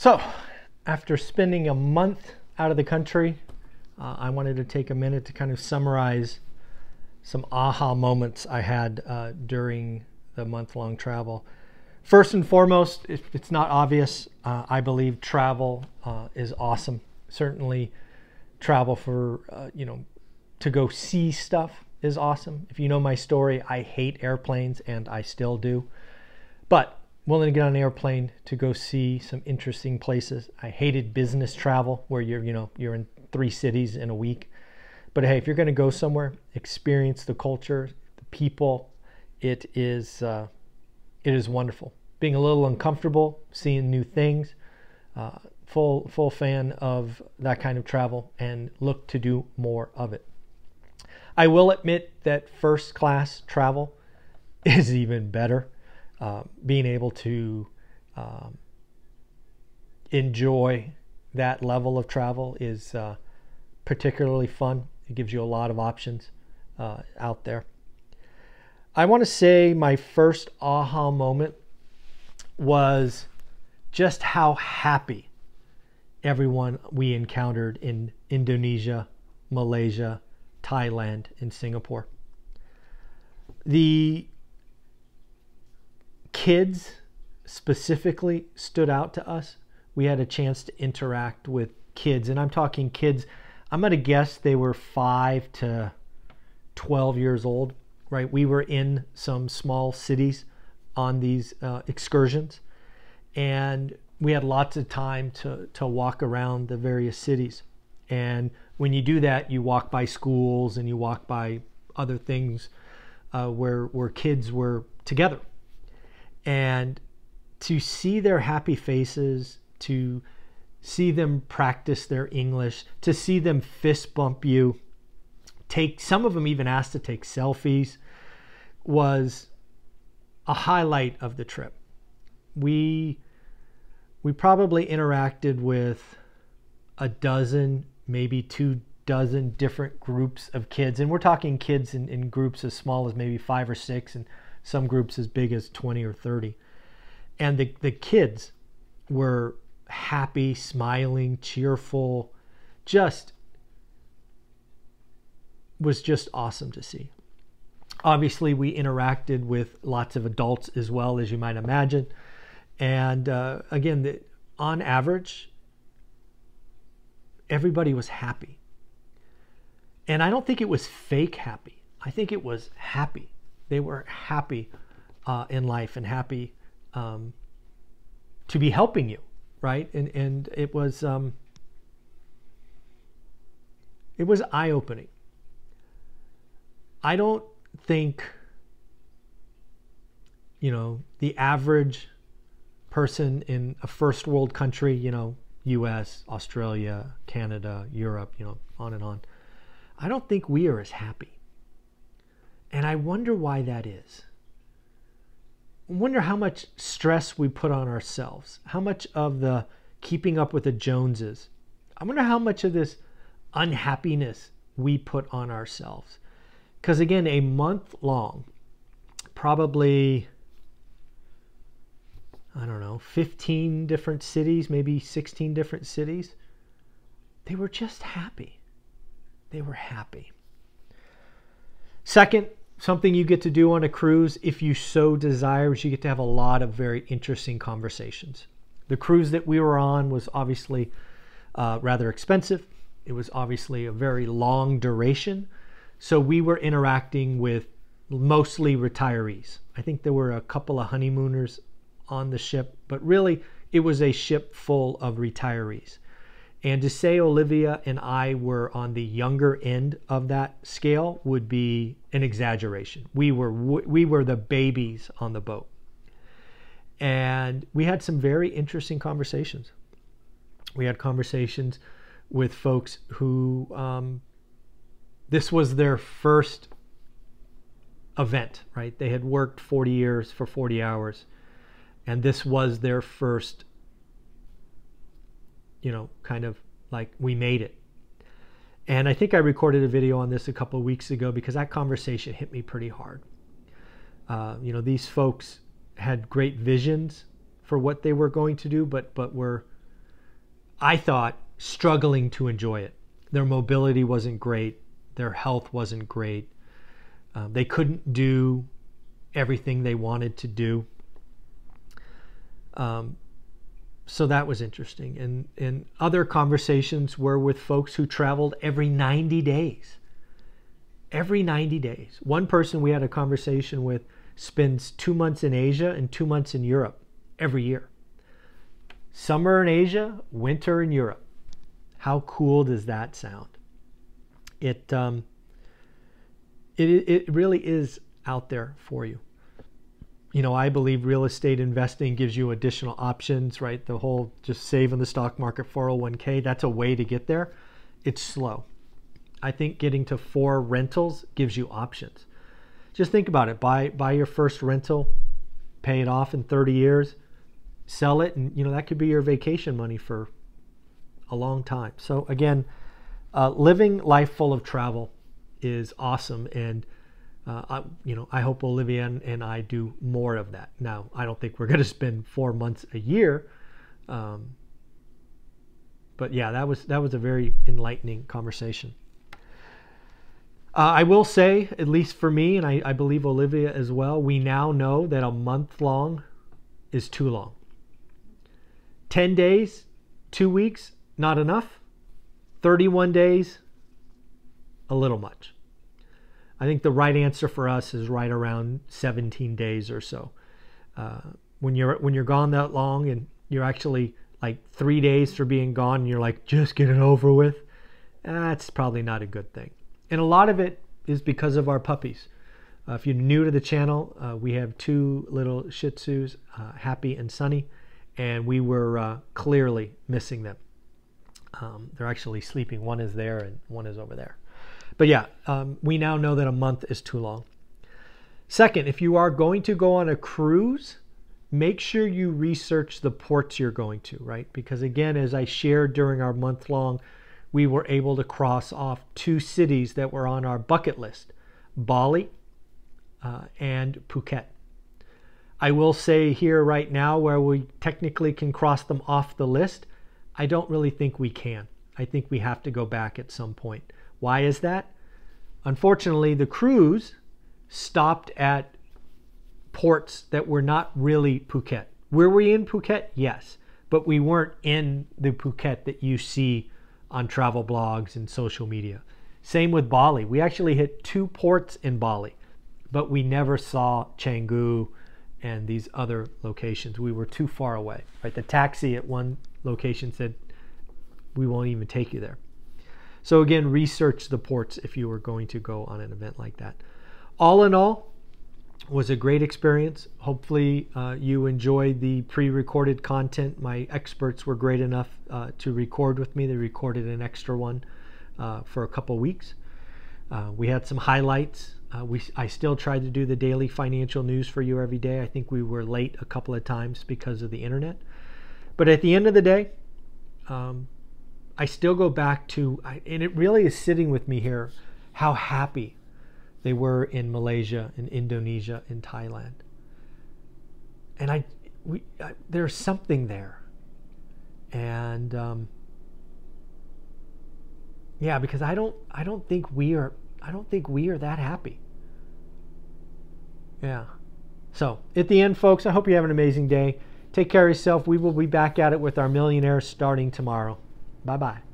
So, after spending a month out of the country, uh, I wanted to take a minute to kind of summarize some aha moments I had uh, during the month long travel. First and foremost, if it's not obvious, uh, I believe travel uh, is awesome. Certainly, travel for, uh, you know, to go see stuff is awesome. If you know my story, I hate airplanes and I still do. But willing to get on an airplane to go see some interesting places. I hated business travel where you're, you know, you're in three cities in a week. But hey, if you're going to go somewhere, experience the culture, the people, it is uh, it is wonderful. Being a little uncomfortable, seeing new things, uh, full full fan of that kind of travel, and look to do more of it. I will admit that first class travel is even better. Uh, being able to um, enjoy that level of travel is uh, particularly fun. It gives you a lot of options uh, out there. I want to say my first aha moment was just how happy everyone we encountered in Indonesia, Malaysia, Thailand, and Singapore. The kids specifically stood out to us. We had a chance to interact with kids, and I'm talking kids, I'm going to guess they were 5 to 12 years old, right? We were in some small cities on these uh, excursions, and we had lots of time to, to walk around the various cities. And when you do that, you walk by schools and you walk by other things uh, where where kids were together, and to see their happy faces, to see them practice their English, to see them fist bump you, take some of them even asked to take selfies, was a highlight of the trip. We we probably interacted with a dozen maybe two dozen different groups of kids. And we're talking kids in, in groups as small as maybe five or six, and some groups as big as 20 or 30. And the, the kids were happy, smiling, cheerful, just was just awesome to see. Obviously, we interacted with lots of adults as well, as you might imagine. And uh, again, the, on average, everybody was happy. And I don't think it was fake happy. I think it was happy. They were happy uh, in life and happy um, to be helping you, right? And and it was um, it was eye opening. I don't think you know the average person in a first world country, you know, US, Australia, Canada, Europe, you know, on and on. I don't think we are as happy. And I wonder why that is. I wonder how much stress we put on ourselves, how much of the keeping up with the Joneses. I wonder how much of this unhappiness we put on ourselves. Because again, a month long, probably I don't know, 15 different cities, maybe 16 different cities. They were just happy. They were happy. Second, something you get to do on a cruise, if you so desire, is you get to have a lot of very interesting conversations. The cruise that we were on was obviously uh, rather expensive. It was obviously a very long duration. So we were interacting with mostly retirees. I think there were a couple of honeymooners on the ship, but really it was a ship full of retirees. And to say Olivia and I were on the younger end of that scale would be an exaggeration. We were we were the babies on the boat. And we had some very interesting conversations. We had conversations with folks who um, this was their first event, right? They had worked 40 years for 40 hours and this was their first you know kind of like we made it and i think i recorded a video on this a couple of weeks ago because that conversation hit me pretty hard uh, you know these folks had great visions for what they were going to do but but were I thought, struggling to enjoy it. Their mobility wasn't great, their health wasn't great. Um, they couldn't do everything they wanted to do. Um, so that was interesting. And, and other conversations were with folks who traveled every 90 days. Every 90 days. One person we had a conversation with spends two months in Asia and two months in Europe every year. Summer in Asia, winter in Europe. How cool does that sound? It, um, it, it really is out there for you you know, I believe real estate investing gives you additional options, right? The whole just save in the stock market 401k, that's a way to get there. It's slow. I think getting to four rentals gives you options. Just think about it. Buy buy your first rental, pay it off in 30 years, sell it, and you know that could be your vacation money for a long time. So again, uh, living life full of travel is awesome and uh, I, you know, I hope Olivia and, and, I do more of that. Now, I don't think we're going to spend four months a year, um, but yeah, that was that was a very enlightening conversation. Uh, I will say, at least for me, and I, I believe Olivia as well, we now know that a month long is too long. Ten days, two weeks, not enough. Thirty-one days, a little much. I think the right answer for us is right around 17 days or so. Uh, when you're when you're gone that long and you're actually like three days for being gone, and you're like just get it over with. That's probably not a good thing. And a lot of it is because of our puppies. Uh, if you're new to the channel, uh, we have two little Shih Tzus, uh, Happy and Sunny, and we were uh, clearly missing them. Um, they're actually sleeping. One is there and one is over there. But yeah, um, we now know that a month is too long. Second, if you are going to go on a cruise, make sure you research the ports you're going to, right? Because again, as I shared during our month long, we were able to cross off two cities that were on our bucket list Bali uh, and Phuket. I will say here right now, where we technically can cross them off the list, I don't really think we can. I think we have to go back at some point. Why is that? Unfortunately, the cruise stopped at ports that were not really Phuket. Were we in Phuket? Yes, but we weren't in the Phuket that you see on travel blogs and social media. Same with Bali. We actually hit two ports in Bali, but we never saw Canggu and these other locations. We were too far away. Right? The taxi at one location said, "We won't even take you there." So again, research the ports if you were going to go on an event like that. All in all, was a great experience. Hopefully, uh, you enjoyed the pre-recorded content. My experts were great enough uh, to record with me. They recorded an extra one uh, for a couple weeks. Uh, we had some highlights. Uh, we I still tried to do the daily financial news for you every day. I think we were late a couple of times because of the internet. But at the end of the day, um, I still go back to, and it really is sitting with me here, how happy they were in Malaysia, in Indonesia, in Thailand. And I, we, I, there's something there. And um, yeah, because I don't, I don't think we are, I don't think we are that happy. Yeah. So at the end, folks, I hope you have an amazing day. Take care of yourself. We will be back at it with our millionaires starting tomorrow. Bye bye.